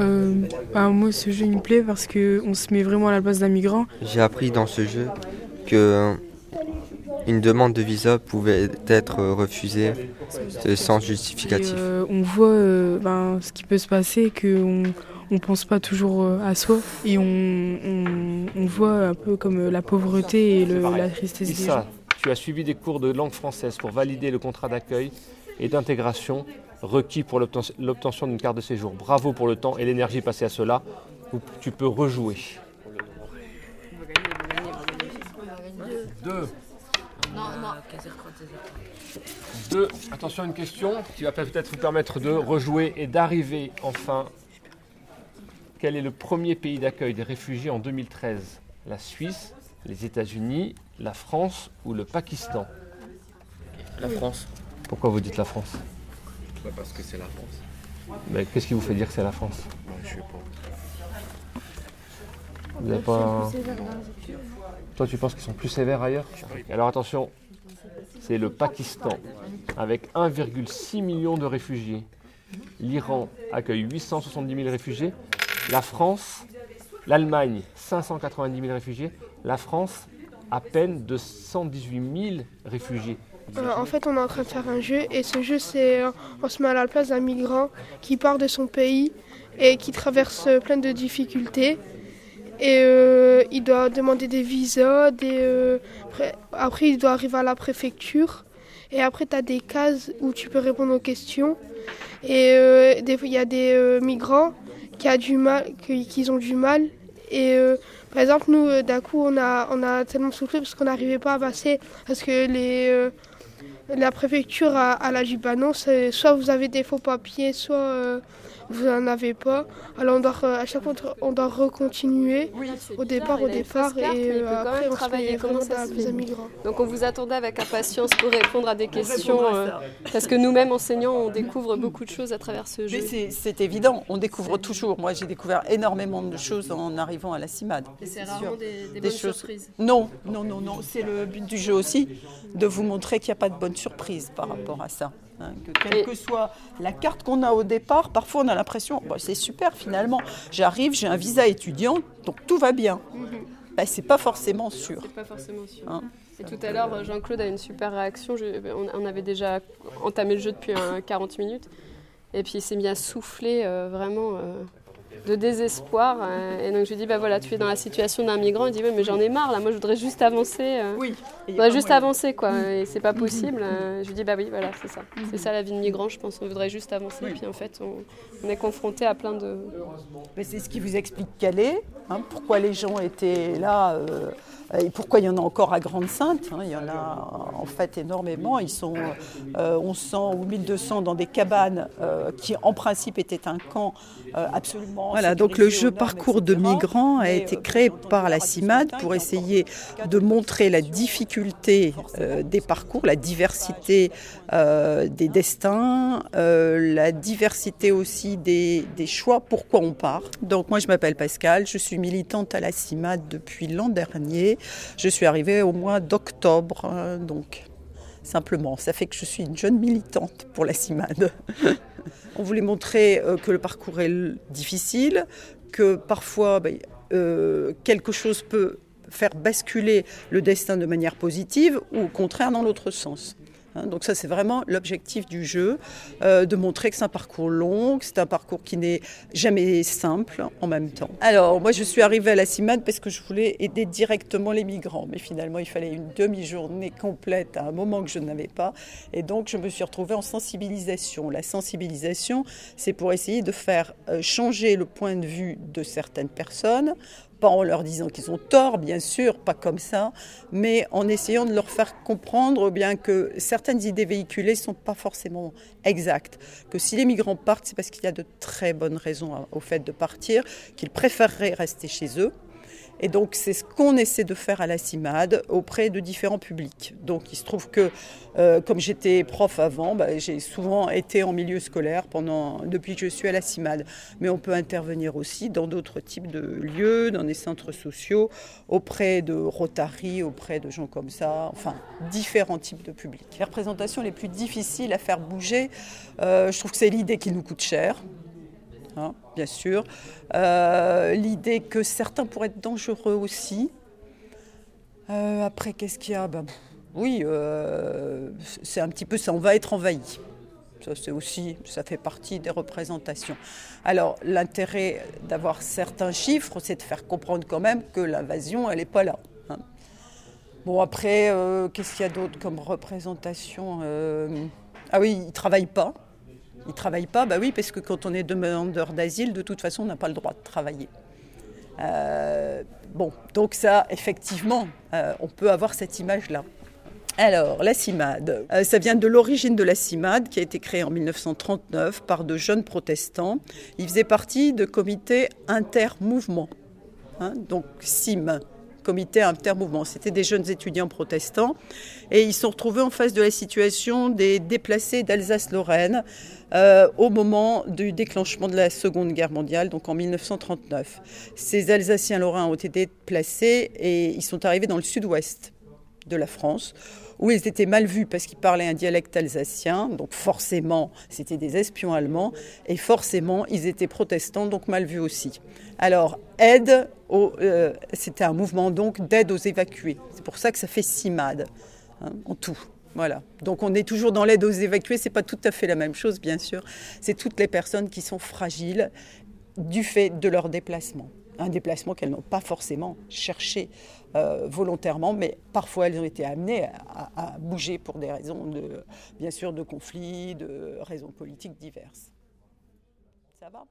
Euh, bah, moi, ce jeu, il me plaît parce qu'on se met vraiment à la place d'un migrant. J'ai appris dans ce jeu que une demande de visa pouvait être refusée sans justificatif. Euh, on voit euh, ben, ce qui peut se passer, qu'on ne pense pas toujours à soi et on, voit un peu comme la pauvreté et la tristesse des gens. Tu as suivi des cours de langue française pour valider le contrat d'accueil et d'intégration requis pour l'obtention d'une carte de séjour. Bravo pour le temps et l'énergie passée à cela. Tu peux rejouer. Deux. Deux. Attention à une question qui va peut-être vous permettre de rejouer et d'arriver enfin. Quel est le premier pays d'accueil des réfugiés en 2013 La Suisse, les États-Unis, la France ou le Pakistan? La France. Pourquoi vous dites la France? Bah, Parce que c'est la France. Mais qu'est-ce qui vous fait dire que c'est la France? Bah, Je sais pas. Vous n'avez pas. Toi, tu penses qu'ils sont plus sévères ailleurs? Alors attention, c'est le Pakistan, avec 1,6 million de réfugiés. L'Iran accueille 870 000 réfugiés. La France, l'Allemagne, 590 000 réfugiés. La France, à peine de 118 000 réfugiés. Euh, en fait, on est en train de faire un jeu et ce jeu, c'est euh, on se met à la place d'un migrant qui part de son pays et qui traverse plein de difficultés. Et euh, il doit demander des visas, après il doit arriver à la préfecture. Et après, tu as des cases où tu peux répondre aux questions. Et il y a des migrants qui, a du mal, qui, ont du mal. Et par exemple, nous, d'un coup, on a, on a tellement soufflé parce qu'on n'arrivait pas à passer. Parce que les, la préfecture a, la Libanon, soit vous avez des faux papiers, soit euh, vous n'en avez pas. Alors on doit, à chaque fois, on doit recontinuer au départ, au départ, et euh, après on travailler comment ça se migrants. Donc on vous attendait avec impatience pour répondre à des questions, euh, parce que nous-mêmes enseignants, on découvre beaucoup de choses à travers ce jeu. c'est évident, on découvre toujours. Moi, j'ai découvert énormément de choses en arrivant à la CIMAD. Et c'est rarement des, bonnes surprises. Non, non, non, non. C'est le but du jeu aussi, de vous montrer qu'il n'y a pas de bonnes surprises par rapport à ça. Hein, que quelle que soit la carte qu'on a au départ, parfois on a l'impression, c'est super finalement, j'arrive, j'ai un visa étudiant, donc tout va bien. Mhm. Ben, c'est pas forcément sûr. C'est pas forcément sûr. Hein. Et tout à l'heure, Jean-Claude a une super réaction. on, avait déjà entamé le jeu depuis 40 minutes. Et puis il s'est mis à souffler euh, vraiment. Euh, de désespoir. Euh, et donc je lui dis, bah voilà, tu es dans la situation d'un migrant. Il dit, oui, mais j'en ai marre, là, moi je voudrais juste avancer. Euh. oui. Je voudrais juste avancer, quoi. Mm. Et c'est pas possible. Euh. Je lui dis, bah oui, voilà, c'est ça. Mm-hmm. C'est ça la vie de migrant, je pense. On voudrait juste avancer. Et puis en fait, on, est confronté à plein de. Mais c'est ce qui vous explique Calais, hein, pourquoi les gens étaient là. Et pourquoi il y en a encore à Grande-Sainte hein, Il y en a en fait énormément. Ils sont 1100 ou 1200 dans des cabanes qui en principe étaient un camp absolument voilà, donc le jeu Parcours de migrants a été créé par la CIMAD pour essayer de montrer la difficulté euh, des parcours, la diversité euh, des destins, euh, la diversité aussi des, choix, pourquoi on part. Donc moi je m'appelle Pascal, je suis militante à la CIMAD depuis l'an dernier. Je suis arrivée au mois d'octobre, donc simplement. Ça fait que je suis une jeune militante pour la CIMAD. On voulait montrer euh, que le parcours est difficile, que parfois ben, euh, quelque chose peut faire basculer le destin de manière positive ou au contraire dans l'autre sens. Hein, donc ça, c'est vraiment l'objectif du jeu, euh, de montrer que c'est un parcours long, que c'est un parcours qui n'est jamais simple en même temps. Alors, moi, je suis arrivée à la CIMAD parce que je voulais aider directement les migrants, mais finalement, il fallait une demi-journée complète à un moment que je n'avais pas, et donc je me suis retrouvée en sensibilisation. La sensibilisation, c'est pour essayer de faire euh, changer le point de vue de certaines personnes pas en leur disant qu'ils ont tort, bien sûr, pas comme ça, mais en essayant de leur faire comprendre bien que certaines idées véhiculées ne sont pas forcément exactes. Que si les migrants partent, c'est parce qu'il y a de très bonnes raisons au fait de partir, qu'ils préféreraient rester chez eux et donc c'est ce qu'on essaie de faire à la CIMAD auprès de différents publics. Donc il se trouve que euh, comme j'étais prof avant, bah, j'ai souvent été en milieu scolaire pendant, depuis que je suis à la CIMAD. Mais on peut intervenir aussi dans d'autres types de lieux, dans des centres sociaux, auprès de Rotary, auprès de gens comme ça, enfin différents types de publics. Les représentations les plus difficiles à faire bouger, euh, je trouve que c'est l'idée qui nous coûte cher. Hein, bien sûr. Euh, l'idée que certains pourraient être dangereux aussi. Euh, après, qu'est-ce qu'il y a? Ben, Oui, c'est un petit peu ça, on va être envahi. Ça, c'est aussi, ça fait partie des représentations. Alors, l'intérêt d'avoir certains chiffres, c'est de faire comprendre quand même que l'invasion, elle n'est pas là. Hein. Bon, après, qu'est-ce qu'il y a d'autre comme représentation? Ah oui, ils ne travaillent pas. Ils ne travaillent pas, bah oui, parce que quand on est demandeur d'asile, de toute façon, on n'a pas le droit de travailler. Euh, bon, donc ça, effectivement, euh, on peut avoir cette image-là. Alors, la CIMAD, euh, ça vient de l'origine de la CIMAD qui a été créée en 1939 par de jeunes protestants. Ils faisaient partie de comités intermouvements, hein, donc CIM, comité. C'était des jeunes étudiants protestants et ils sont retrouvés en face de la situation des déplacés d'Alsace-Lorraine euh, au moment du déclenchement de la Seconde Guerre mondiale, donc en 1939. Ces Alsaciens-Lorrains ont été déplacés et ils sont arrivés dans le sud-ouest de la France où ils étaient mal vus parce qu'ils parlaient un dialecte alsacien, donc forcément c'était des espions allemands, et forcément ils étaient protestants, donc mal vus aussi. Alors aide, euh, c'était un mouvement donc d'aide aux évacués. C'est pour ça que ça fait CIMAD hein, en tout. Voilà. Donc on est toujours dans l'aide aux évacués, c'est pas tout à fait la même chose bien sûr. C'est toutes les personnes qui sont fragiles du fait de leur déplacement un déplacement qu'elles n'ont pas forcément cherché euh, volontairement, mais parfois elles ont été amenées à, bouger pour des raisons de, bien sûr, de conflits, de raisons politiques diverses. Ça va?